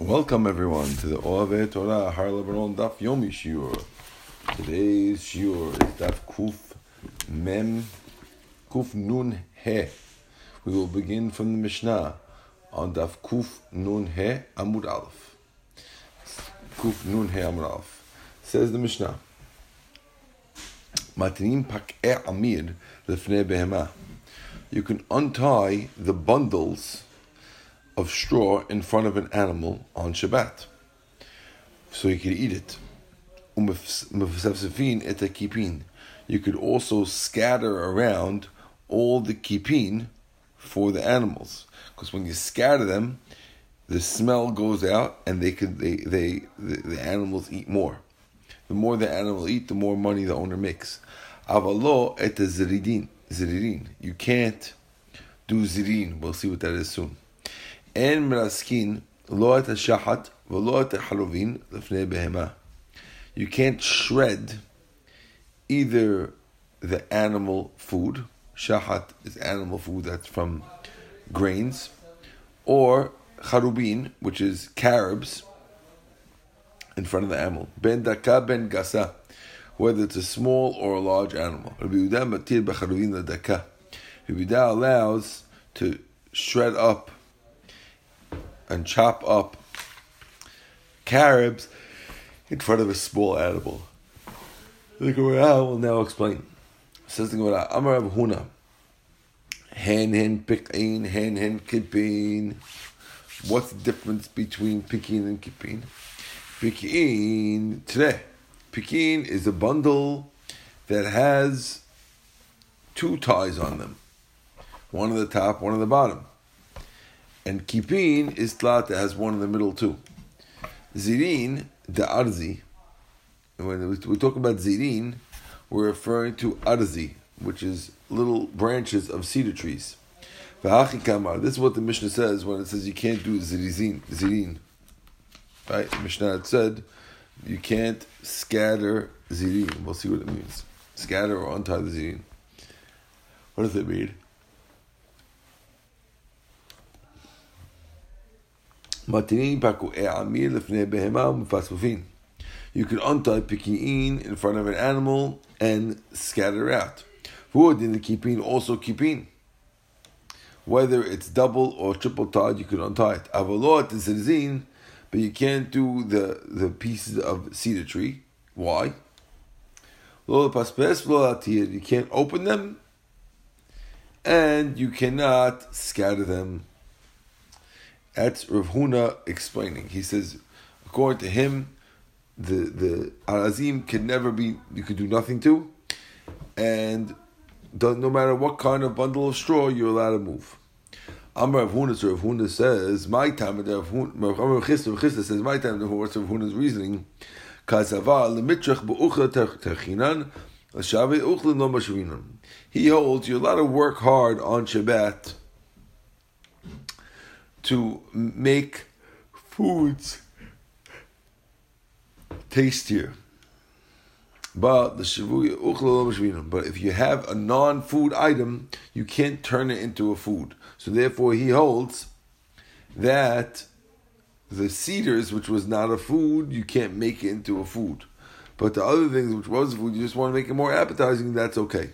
Welcome everyone to the Oave Torah Har Lebanon Daf Yomi Shiur. Today's Shiur is Daf Kuf Mem Kuf Nun He. We will begin from the Mishnah on Daf Kuf Nun He Amud Aleph. Kuf Nun He Amud Aleph. Says the Mishnah. Matinim Pak'e Amir Lefnei Behemah. You can untie the bundles of straw in front of an animal on Shabbat, so you could eat it. Umm you could also scatter around all the kipin for the animals, because when you scatter them, the smell goes out, and they could they they the, the animals eat more. The more the animal eat, the more money the owner makes. Avalo et ziridin ziridin. You can't do zirin. We'll see what that is soon. אין מרסקין לא את השחת ולא את החלובין לפני בהמה. You can't shred either the animal food, shahat is animal food that's from grains, or charubin, which is carobs, in front of the animal. Ben daka ben gasa, whether it's a small or a large animal. Rabbi Yehuda matir b'charubin daka. Rabbi Yehuda allows to shred up and chop up carobs in front of a small animal. The Gemara ah, will now explain. Says the Gemara, Amar Rav Huna, hen hen pikin, hen hen kipin. What's the difference between pikin and kipin? Pikin today, pikin is a bundle that has two ties on them, one on the top, one on the bottom. And kipin is tlat has one in the middle too. Zirin, the arzi, when we talk about zirin, we're referring to arzi, which is little branches of cedar trees. This is what the Mishnah says when it says you can't do zirin. zirin. Right? The Mishnah had said you can't scatter zirin. We'll see what it means. Scatter or untie the zirin. What does it mean? You can untie piki'in in front of an animal and scatter out. Wood in the kipin also kipin. Whether it's double or triple tied, you can untie it. Avalot is zin, but you can't do the, the pieces of cedar tree. Why? You can't open them and you cannot scatter them. That's Rav Huna explaining. He says, according to him, the the arazim can never be you could do nothing to, and no matter what kind of bundle of straw you're allowed to move. Amar Rav Huna, so Rav Huna says, my time, Rav Huna says, my time, what's Rav Huna's reasoning? He holds you're allowed to work hard on Shabbat to make foods tastier. But the but if you have a non-food item, you can't turn it into a food. So therefore, he holds that the cedars, which was not a food, you can't make it into a food. But the other things, which was food, you just want to make it more appetizing. That's okay.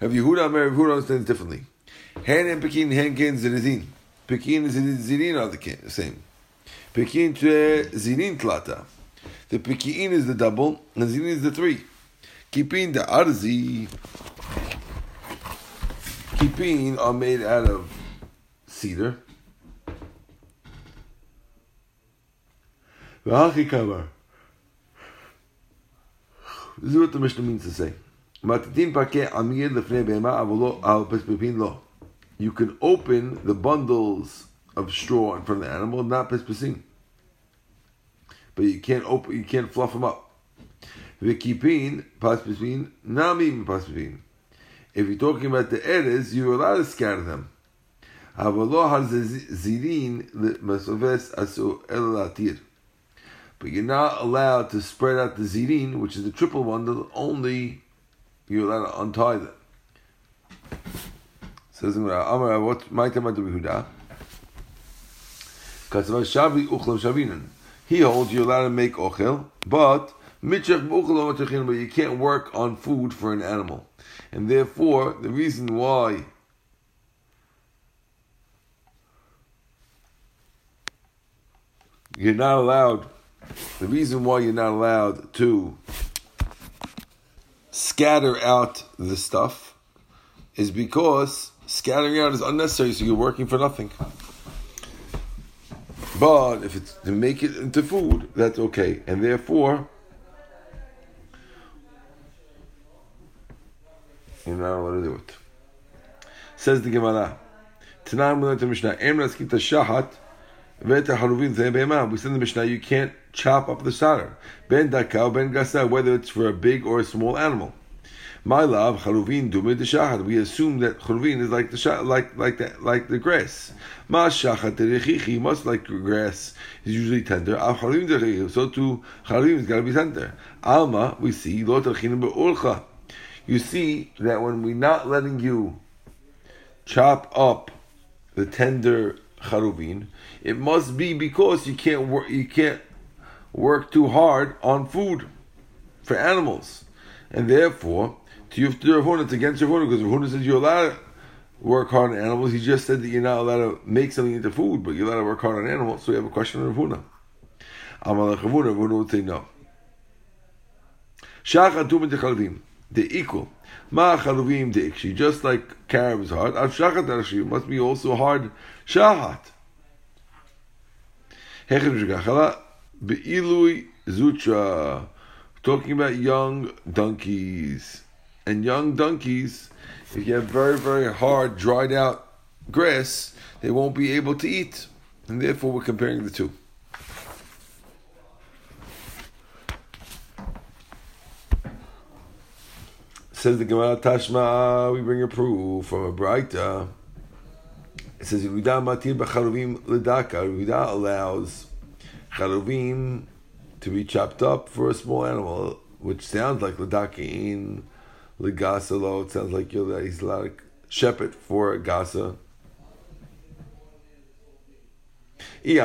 Have Yehuda, Rav Yehuda understands differently. Hand and pekin, hand and zinizin. Pekin and Zirin are the same. Pekin to Zirin Tlata. The Pekin is the double, and Zirin is the three. Kipin the Arzi. Kipin are made out of cedar. This is what the Mishnah means to say. You can open the bundles of straw in front of the animal, not pespasim. But you can't open, you can't fluff them up. V'kipin paspin namim paspin. If you're talking about the eres, you're allowed to scatter them. But you're not allowed to spread out the zirin, which is the triple bundle, only you're allowed to untie them. Says Amar, what my time Yehuda? He holds you're allowed to make ochel, but but you can't work on food for an animal. And therefore, the reason why you're not allowed, the reason why you're not allowed to scatter out the stuff is because scattering out is unnecessary, so you're working for nothing. But if it's to make it into food, that's okay. And therefore, you're not allowed to do it. Says the Gemara. We learned the Mishnah. Emras kita shahat We said in the Mishnah you can't chop up the solder. Ben dakau ben gasa, whether it's for a big or a small animal. My love, charuvin dumid shahad. We assume that charuvin is like the shah, like like the like the grass. Ma shachat terechichi, much like grass is usually tender. Al charuvin terechichi, so too charuvin is got to be tender. Alma, we see lo terchinim be'ulcha. You see that when we're not letting you chop up the tender charuvin, it must be because you can't work. You can't work too hard on food for animals, and therefore to you to Rav it's against Rav because Rav says you're allowed to work hard on animals. He just said that you're not allowed to make something into food, but you're allowed to work hard on animals. So we have a question on Rav Huna. Amalek Rav Huna, would say no. Shach atum chalvim, they equal. Ma chalvim deikshi, just like carob is hard. Av shachat must be also hard. Shahat. Hechem be'ilui zutra. Talking about young donkeys and young donkeys, if you have very, very hard, dried out grass, they won't be able to eat. And therefore, we're comparing the two. Says the Gemara Tashma, we bring a proof from a Braita. It says, Yehuda matir b'charuvim ledaka. Yehuda allows charuvim to be chopped up for a small animal, which sounds like ledakin Legasa lo. It sounds like you're he's to shepherd for a gasa. If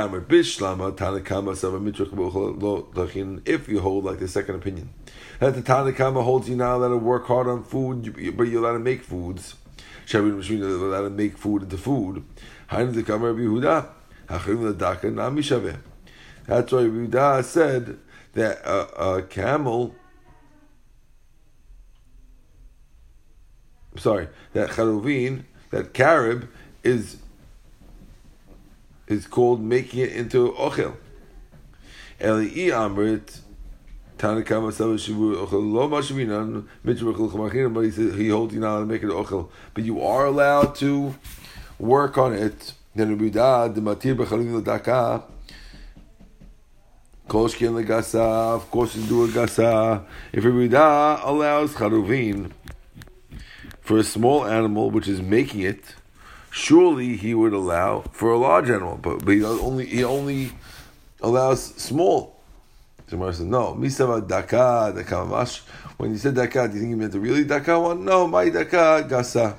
you hold like the second opinion, that the Tanakama holds you now that work hard on food, but you're allowed to make foods. Shabbat Mishmina allowed to make food into food. That's why Yehuda said that a, a camel sorry, that charuvin, that carob, is is called making it into ochel. Eli amrit. Tanakama Shivu Ochel Lo Mashavinan Mitzvah but he says he holds you now to make it ochel. But you are allowed to work on it. Then Rabbi the Matir Bechalim Ladaka Koshkin Legasa, of course you do a gasa. If Rabbi allows Charuvin for a small animal which is making it, surely he would allow for a large animal, but, but he only he only allows small. Gemara said, no, misava daka, daka. When you said daka, do you think you meant the really daka one? No, my daka, gasa.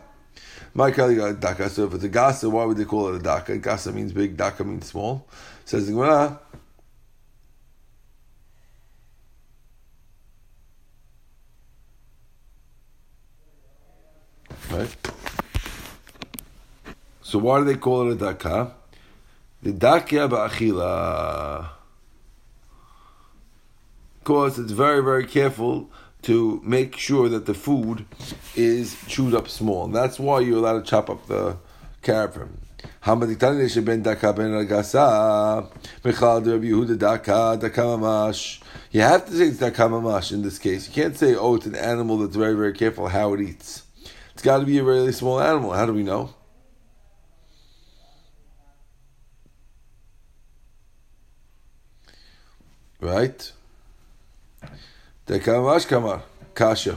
My kali uh, daka. So if it's a gasa, why would they call it a daka? Gasa means big, daka means small. Says Gemara, So why do they call it a daka? The dakya ba'achila. Of course, it's very, very careful to make sure that the food is chewed up small. And that's why you're allowed to chop up the carrot agasa Michal Yehuda daka daka mamash. You have to say it's daka mamash in this case. You can't say, oh, it's an animal that's very, very careful how it eats. It's got to be a really small animal. How do we know? Right? Dekamash kamar kasha.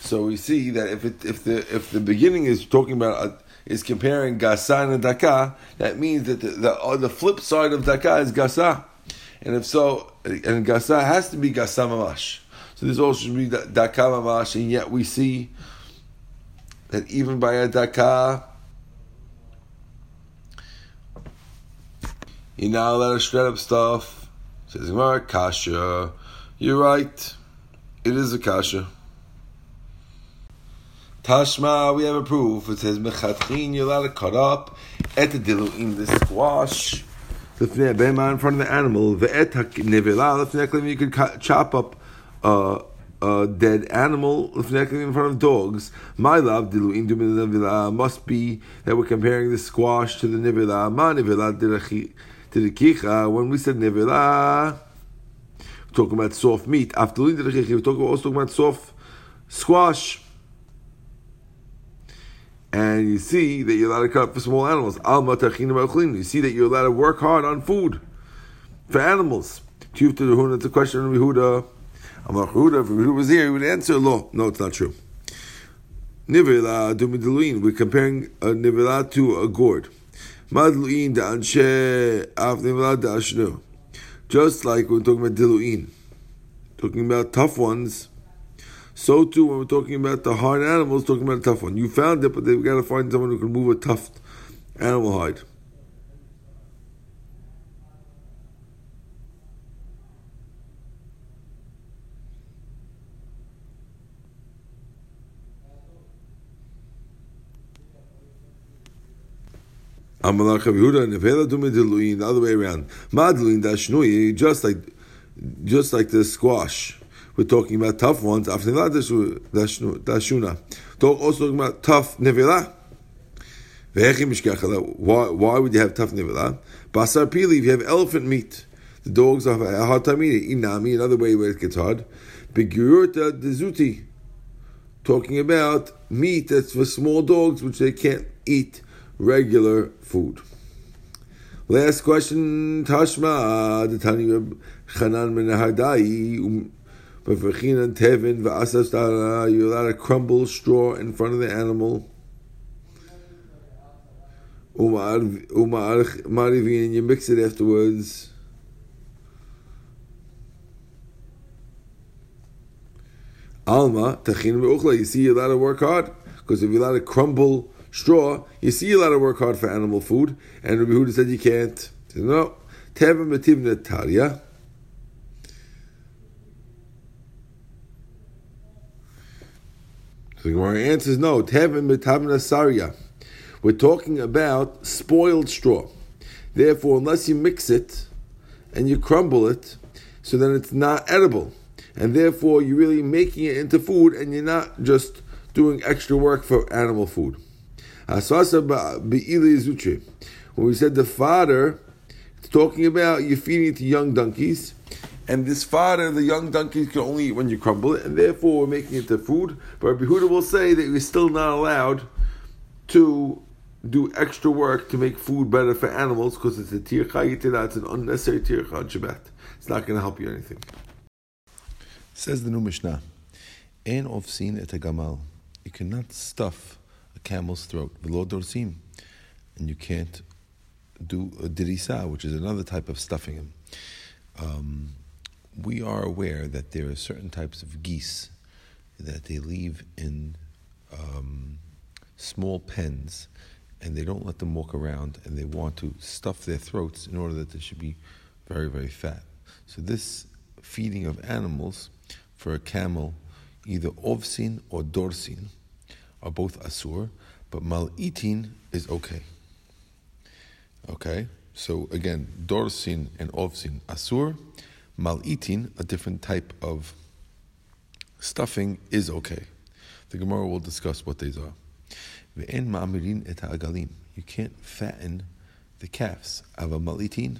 So we see that if it if the if the beginning is talking about uh, is comparing gasa and daka, that means that the the, uh, the flip side of daka is gasa, and if so, and gasa has to be gasa mamash. So this also should be daka mamash, and yet we see that even by a daka, You're not allowed to shred up stuff. Says Gemara, kasha. You're right. It is a kasha. Tashma, we have a proof. It says mechatchin. You're allowed to cut up et in the squash. in front of the animal. The Ve'et nevela. You could chop up. A dead animal in front of dogs. My love, diluin nivela must be that we're comparing the squash to the nivela. Ma nivela kicha. When we said nivela, talking about soft meat. After the we're talking also talking about soft squash. And you see that you're allowed to cut for small animals. You see that you're allowed to work hard on food for animals. To the it's a question of Yehuda. Amar Huda, if Huda was here, he would answer, Lo. No, it's not true. We're comparing a nivela to a gourd. Madluin da'anshe af nivela da'ashnu. Just like when we're talking about diluin, talking about tough ones. So too, when we're talking about the hard animals, talking about a tough one. You found it, but they've got to find someone who can move a tough animal hide. The other way around. Madluin Dashnui, just like just like the squash. We're talking about tough ones. Afnila Dashuna. Also talking about tough Nevela. Why, why would you have tough nevela? Basar pili, if you have elephant meat, the dogs have a hard time eating. Inami, another way where it gets hard. Begurta dezuti, talking about meat that's for small dogs which they can't eat regular food. Last question, Tashma, the Tani Chanan ben Hardai, um, Bavachin Tevin, Va'asas you're allowed to crumble straw in front of the animal. Umarivin, and you mix it afterwards. Alma, Tachin You see, you're allowed to work hard, because if you're allowed to crumble straw, you see a lot of work hard for animal food, and Rabbi Huda said you can't. Said, no, tarya. So the Gemara answers no. Tevim metivna sarya. We're talking about spoiled straw. Therefore, unless you mix it and you crumble it, so then it's not edible. And therefore, you're really making it into food and you're not just doing extra work for animal food. When we said the father, it's talking about you're feeding it to young donkeys, and this father, the young donkeys can only eat when you crumble it, and therefore we're making it to food. But Behuda will say that you're still not allowed to do extra work to make food better for animals because it's a tircha it's an unnecessary tircha on Shabbat. It's not going to help you anything. Says the new Mishnah, "Ein ofsin et gamal." You cannot stuff camel's throat, below dorsim, and you can't do a dirisa, which is another type of stuffing him. Um, we are aware that there are certain types of geese that they leave in um, small pens and they don't let them walk around and they want to stuff their throats in order that they should be very, very fat. So, this feeding of animals for a camel, either ovsin or dorsin, are both asur, but mal eating is okay. Okay, so again, dorsin and ovsin asur, mal eating, a different type of stuffing, is okay. The Gemara will discuss what these are. Ve'en ma'amirin et ha'agalim. You can't fatten the calves. Ava malitin,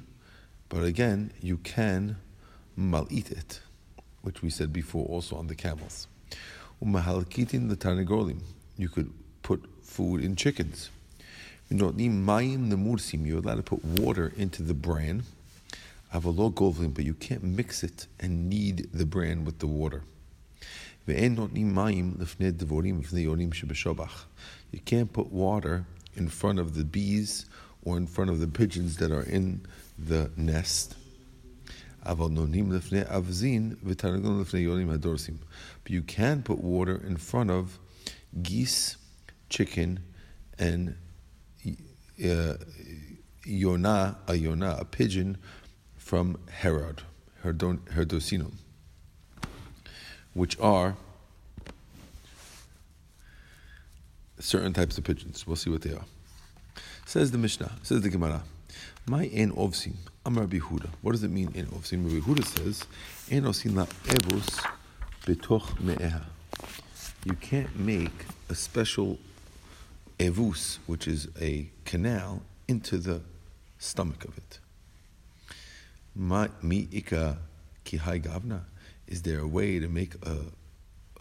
but again, you can malit it, which we said before also on the camels. Umahalkitin the tarnagolim you could put food in chickens. You're allowed to put water into the bran. govlin, but you can't mix it and knead the bran with the water. You can't put water in front of the bees or in front of the pigeons that are in the nest. But you can put water in front of geese, chicken, and uh, yona, a yona, a pigeon from Herod, Herdon, Herdosinum, which are certain types of pigeons. We'll see what they are. Says the Mishnah, says the Gemara, my en ovsim, Amar Bihuda. What does it mean in ovsim? Rabbi Huda says, en osin la evus betoch me'eha. You can't make a special evus, which is a canal, into the stomach of it. Gavna. Is there a way to make a,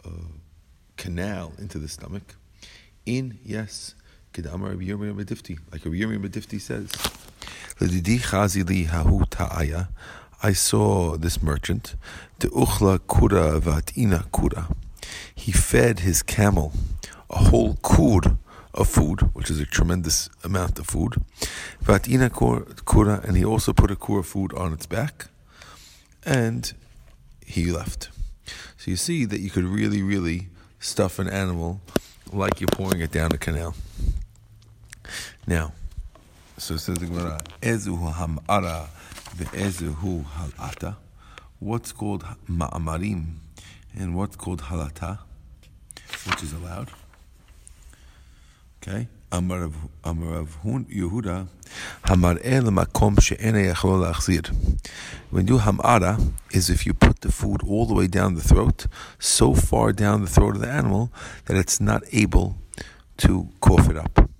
a canal into the stomach? In yes, like Rabbi Yirmiyah Bedifti says. I saw this merchant, the uchla kura vatina kura. He fed his camel a whole kur of food, which is a tremendous amount of food. Vatina kura, and he also put a kur of food on its back, and he left. So you see that you could really, really stuff an animal like you're pouring it down a canal. Now, so says the Gemara, Ezuhu ham'ara ve'ezuhu hal'ata. What's called ma'amarim and what's called halata, which is allowed. Okay? Amar Rav Yehuda, she'ene yachol la'achzir. When you hamara is if you put the food all the way down the throat, so far down the throat of the animal that it's not able to cough it up.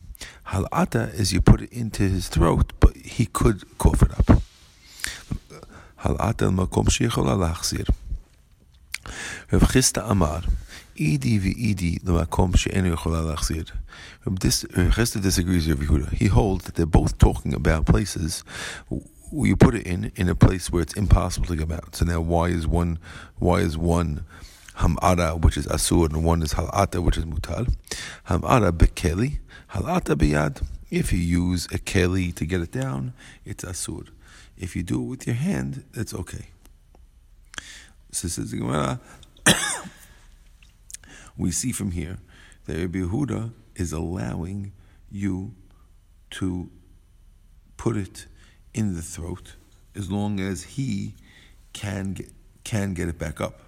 Halata is you put it into his throat, but he could cough it up. Halata l'makom she'echol la'achzir. Rav Chisda Amar, V'idi l'makom she'enu yechola lachzir. Rav Chisda uh, disagrees with Yehuda. He holds that they're both talking about places you put it in, in a place where it's impossible to get out. So now why is one, why is one hamara, which is asur, and one is halata, which is mutar? Hamara bekeli, halata biyad. If you use a keli to get it down, it's asur. If you do it with your hand, it's okay. So says the Gemara, we see from here that Rabbi Yehuda is allowing you to put it in the throat as long as he can get, can get it back up.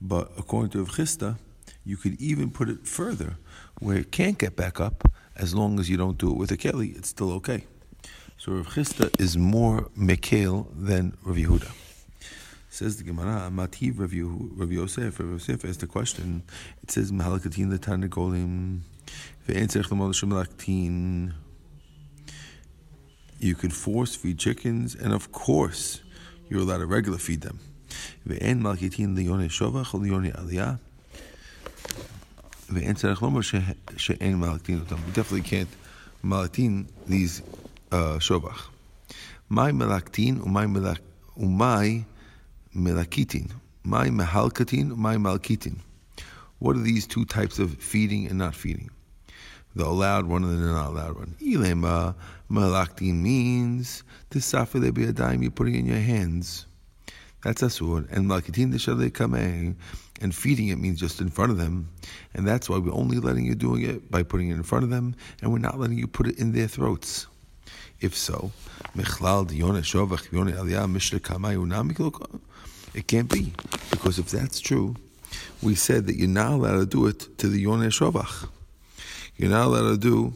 But according to Rav Chisda, you could even put it further where it can't get back up as long as you don't do it with a keli, it's still okay. So Rav Chisda is more mekel than Rav Yehuda. Says the Gemara, Mativ Rav, Rav Yosef, Rav Yosef asked the question. It says, Mahalakatin ve'entzech l'modashim laktin. You could force feed chickens, and of course, you're allowed to regular feed them. Ve'en malkitin liyone shovach or liyone aliyah. Ve'en. We definitely can't malatin these uh, shovach. My melaktin umay umay melakitin. My mahalkatin, my malkitin. What are these two types of feeding and not feeding? The allowed one and the not allowed one. Ilema malaktin means tisafile biyadayim, you put it in your hands. That's asur. And malkitin deshale kameh. And feeding it means just in front of them. And that's why we're only letting you doing it by putting it in front of them, and we're not letting you put it in their throats. If so, mechlal diyone shovach aliyah mishre kamayu it can't be. Because if that's true, we said that you're not allowed to do it to the Yoneh Shovach. You're not allowed to do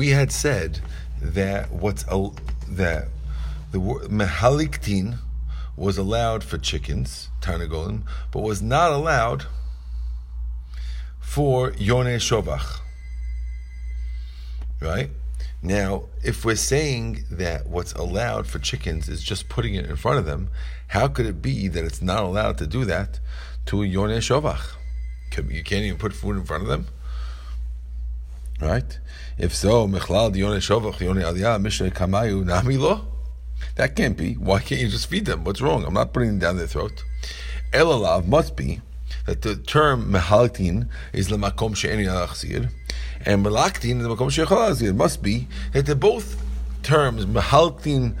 we had said that what's a, that the mehaliktin was allowed for chickens, tarnagolim, but was not allowed for yone shovach. Right? Now, if we're saying that what's allowed for chickens is just putting it in front of them, how could it be that it's not allowed to do that to a yone shovach? You can't even put food in front of them? Right? If so, mechlal yone shovach yone aliyah mishneh kamayu namilo. That can't be. Why can't you just feed them? What's wrong? I'm not putting them down their throat. Elalav must be that the term mehaltin is lemakom she'eni alachzir, and lemakom she'echol alachzir. It must be that they're both terms mehaltin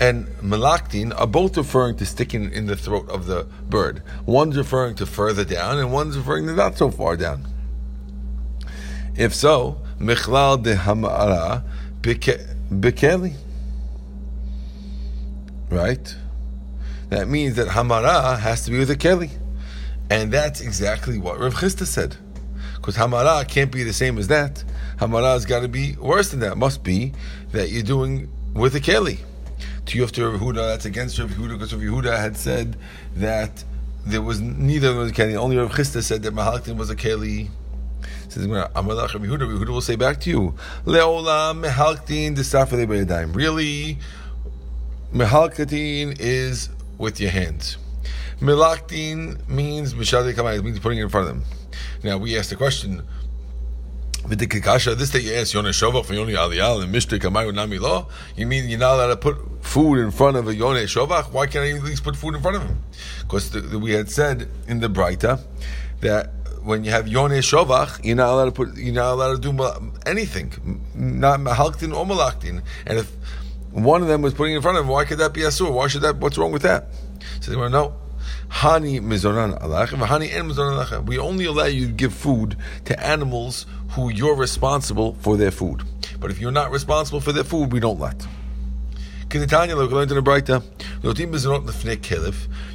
and melaktin are both referring to sticking in the throat of the bird. One's referring to further down, and one's referring to not so far down. If so, michlal de hamara bekeli. Right? That means that hamara has to be with a keli. And that's exactly what Rav Chisda said. Because hamara can't be the same as that. Hamara has got to be worse than that. Must be that you're doing with a keli. To Yufta Rav Huda, that's against Rav Huda, because Rav Huda had said that there was neither of them was a keli. Only Rav Chisda said that Mahalaktin was a keli. Says Amalach Rav Yehuda. Rav Yehuda will say back to you, Leolam desafele beyadayim. Really, mehalkatin is with your hands. Melaktin means mishadei kamay. It means putting it in front of them. Now we ask the question. This that you ask Yonah Shovach for Yoni Aliyah and Mishtei Kamay Nami Law, you mean you're not allowed to put food in front of a Yonah Shovach? Why can't I at least put food in front of him? Because we had said in the Breita that when you have Yoneh Shovach, you're not allowed to put, you're not allowed to do anything, not Mahalktin or Malaktin. And if one of them was putting in front of him, why could that be Asur? Why should that, what's wrong with that? So they want to know. Hani mizoran alach, hani en mizoran alach. We only allow you to give food to animals who you're responsible for their food. But if you're not responsible for their food, we don't let. In the Breita.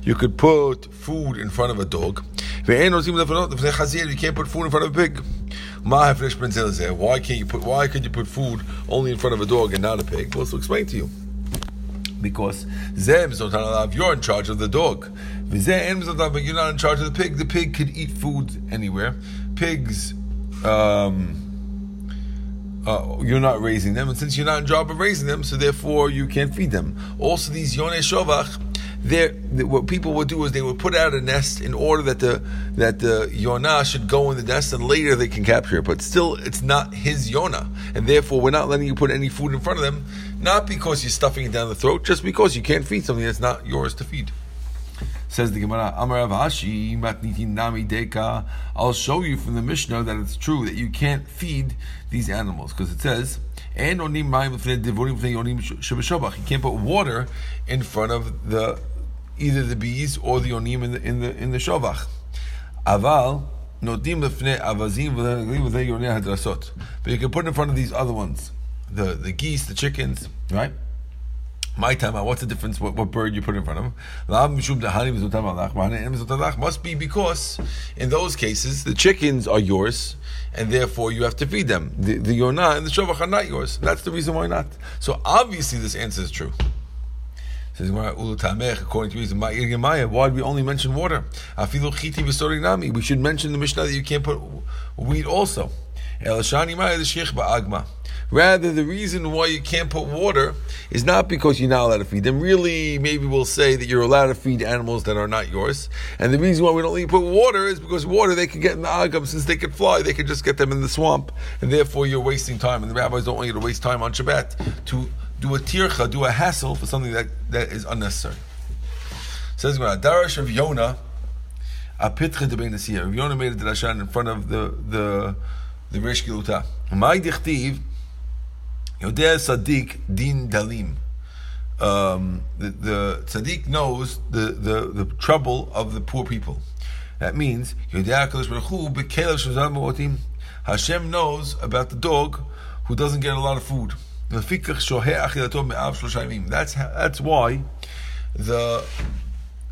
You could put food in front of a dog. You can't put food in front of a pig. Why can't you put? Why could you put food only in front of a dog and not a pig? Well, to explain to you. Because you're in charge of the dog. You're not in charge of the pig. The pig could eat food anywhere. Pigs. Um, uh, you're not raising them, and since you're not in job of raising them, so therefore you can't feed them. Also, these yonei shovach, what people would do is they would put out a nest in order that the that the yonah should go in the nest, and later they can capture it. But still, it's not his yonah, and therefore we're not letting you put any food in front of them, not because you're stuffing it down the throat, just because you can't feed something that's not yours to feed. Says the Gemara, Amar Avashi, Matniti Nami Deka. I'll show you from the Mishnah that it's true that you can't feed these animals because it says, and onim You can't put water in front of the either the bees or the onim in the in the in the shovach. Aval notim avazim hadrasot. But you can put in front of these other ones, the the geese, the chickens, right? My time, what's the difference? What, what bird you put in front of him? Must be because in those cases the chickens are yours, and therefore you have to feed them. The, the yonah and the shovach are not yours. That's the reason why not. So obviously this answer is true. Says according to reason, why did we only mention water? We should mention the Mishnah that you can't put wheat also. Rather, the reason why you can't put water is not because you're not allowed to feed them. Really, maybe we'll say that you're allowed to feed animals that are not yours. And the reason why we don't let you put water is because water they can get in the agam. Since they can fly, they can just get them in the swamp. And therefore, you're wasting time. And the rabbis don't want you to waste time on Shabbat to do a tircha, do a hassle for something that, that is unnecessary. Says Darash of Yonah, a pitcha de Yonah made a drashan in front of the the the Rish Giluta. Yodeh Sadiq Din Dalim. The, the tzaddik knows the, the, the trouble of the poor people. That means Hashem knows about the dog who doesn't get a lot of food. That's that's why the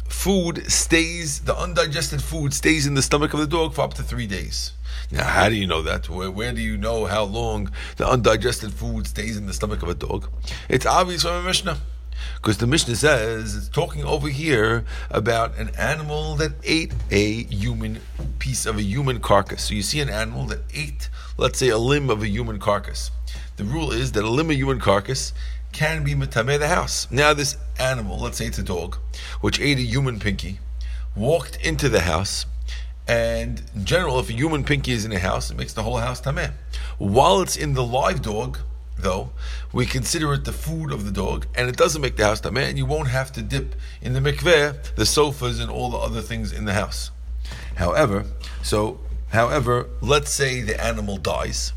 food stays, the undigested food stays in the stomach of the dog for up to three days. Now, how do you know that? Where, where, do you know how long the undigested food stays in the stomach of a dog? It's obvious from a Mishnah. Because the Mishnah says it's talking over here about an animal that ate a human piece of a human carcass. So you see an animal that ate, let's say, a limb of a human carcass. The rule is that a limb of human carcass can be matame the house. Now this animal, let's say it's a dog, which ate a human pinky, walked into the house and in general, if a human pinky is in a house, it makes the whole house tameh. While it's in the live dog, though, we consider it the food of the dog, and it doesn't make the house tameh, and you won't have to dip in the mikveh, the sofas, and all the other things in the house. However, so, however, let's say the animal dies.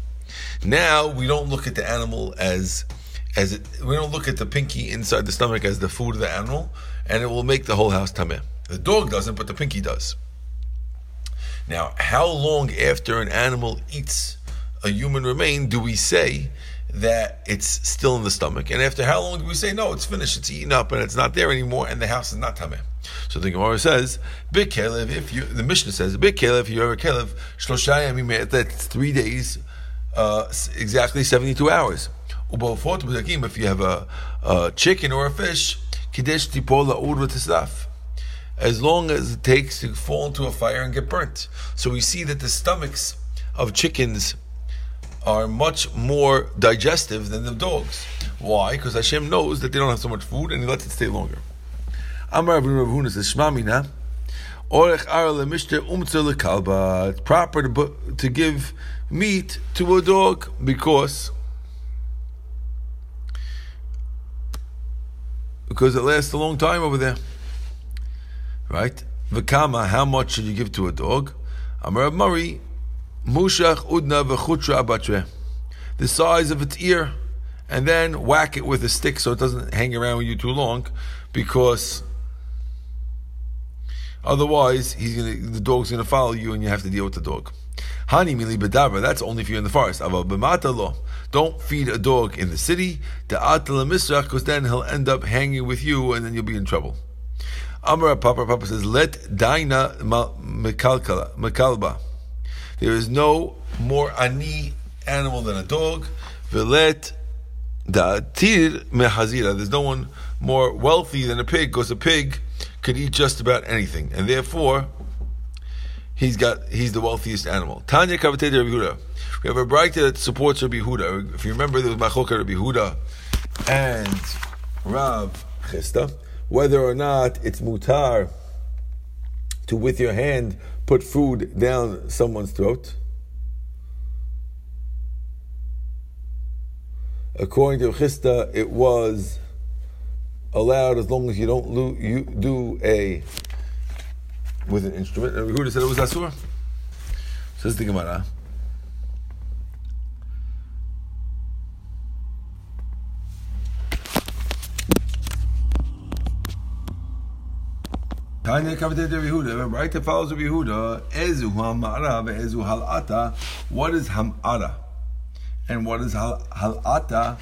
Now we don't look at the animal as as it, we don't look at the pinky inside the stomach as the food of the animal, and it will make the whole house tameh. The dog doesn't, but the pinky does. Now, how long after an animal eats a human remain do we say that it's still in the stomach? And after how long do we say no, it's finished, it's eaten up, and it's not there anymore, and the house is not tameh? So the Gemara says, "Big kelev." If you, the Mishnah says, "Big kelev." If you have a kelev, shloshayim that's three days, uh, exactly seventy-two hours. If you have a, a chicken or a fish, kidesh tipola urva as long as it takes to fall into a fire and get burnt. So we see that the stomachs of chickens are much more digestive than the dogs. Why? Because Hashem knows that they don't have so much food and He lets it stay longer. Amar Rav Huna says, Shmamina, Orech Ara Lemishter Umtzer Lekalba. It's proper to, to give meat to a dog because because it lasts a long time over there. Right? V'kama, how much should you give to a dog? Amar Murray, Mushach udna v'chutra abatre. The size of its ear, and then whack it with a stick so it doesn't hang around with you too long, because otherwise he's gonna, the dog's going to follow you and you have to deal with the dog. Hani mili bedabra, that's only if you're in the forest. Don't feed a dog in the city. Because then he'll end up hanging with you and then you'll be in trouble. Amar Papa Papa says, let daina mekalba. There is no more ani animal than a dog. Velet da'atir mehazira. There's no one more wealthy than a pig, because a pig could eat just about anything, and therefore he's got he's the wealthiest animal. Tanya Kavatei Rabbi Huda. We have a Braita that supports Rabbi Huda. If you remember, there was Machoka Rabbi Huda and Rav Chisda. Whether or not it's mutar to with your hand put food down someone's throat. According to Chisda, it was allowed as long as you don't lo- you do a with an instrument. And Yehuda said it was asur. Says the Gemara. Tanya Kavatet Yehuda, right? That follows of Yehuda. Ezu hamara ve'ezu halata. What is hamara? And what is hal- halata?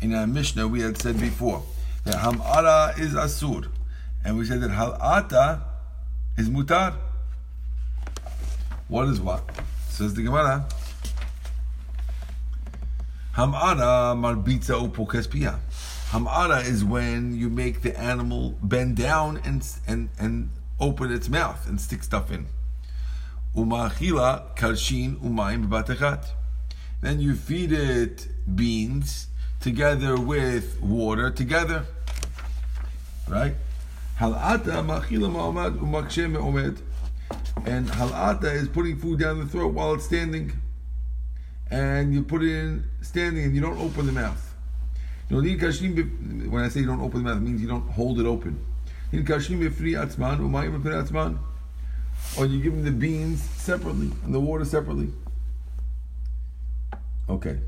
In our Mishnah, we had said before that hamara is asur, and we said that halata is mutar. What is what? Says the Gemara. Hamara marbitza upokes pia. Hamara is when you make the animal bend down and and and open its mouth and stick stuff in. Umachila kalshin umayim batachat. Then you feed it beans together with water together. Right? Halata machila ma'omad umakshe me'omed. And halata is putting food down the throat while it's standing. And you put it in standing and you don't open the mouth. When I say you don't open the mouth, it means you don't hold it open. Or you give them the beans separately and the water separately. Okay.